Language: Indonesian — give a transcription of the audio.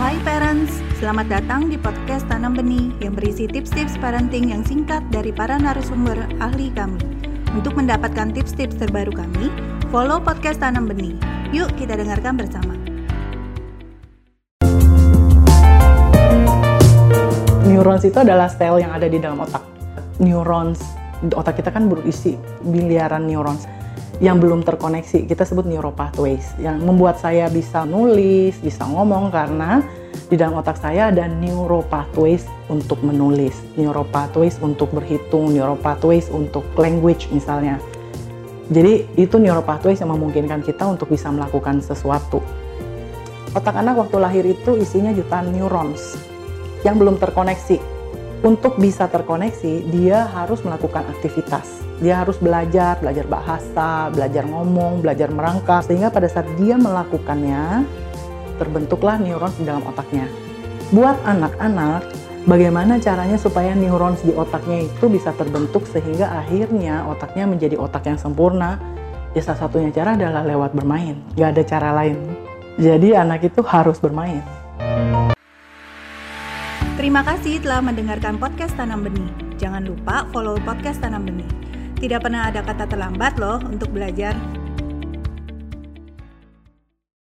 Hai parents, selamat datang di podcast Tanam Benih yang berisi tips-tips parenting yang singkat dari para narasumber ahli kami. Untuk mendapatkan tips-tips terbaru kami, follow podcast Tanam Benih. Yuk kita dengarkan bersama. Neurons itu adalah sel yang ada di dalam otak. Neurons, otak kita kan berisi miliaran neurons yang belum terkoneksi. Kita sebut neuropathways yang membuat saya bisa nulis, bisa ngomong karena di dalam otak saya ada neuropathways untuk menulis, neuropathways untuk berhitung, neuropathways untuk language misalnya. Jadi itu neuropathways yang memungkinkan kita untuk bisa melakukan sesuatu. Otak anak waktu lahir itu isinya jutaan neurons yang belum terkoneksi untuk bisa terkoneksi, dia harus melakukan aktivitas. Dia harus belajar, belajar bahasa, belajar ngomong, belajar merangkak, sehingga pada saat dia melakukannya, terbentuklah neurons di dalam otaknya. Buat anak-anak, bagaimana caranya supaya neurons di otaknya itu bisa terbentuk sehingga akhirnya otaknya menjadi otak yang sempurna? Ya salah satunya cara adalah lewat bermain, gak ada cara lain. Jadi anak itu harus bermain. Terima kasih telah mendengarkan podcast Tanam Benih. Jangan lupa follow podcast Tanam Benih. Tidak pernah ada kata terlambat loh untuk belajar.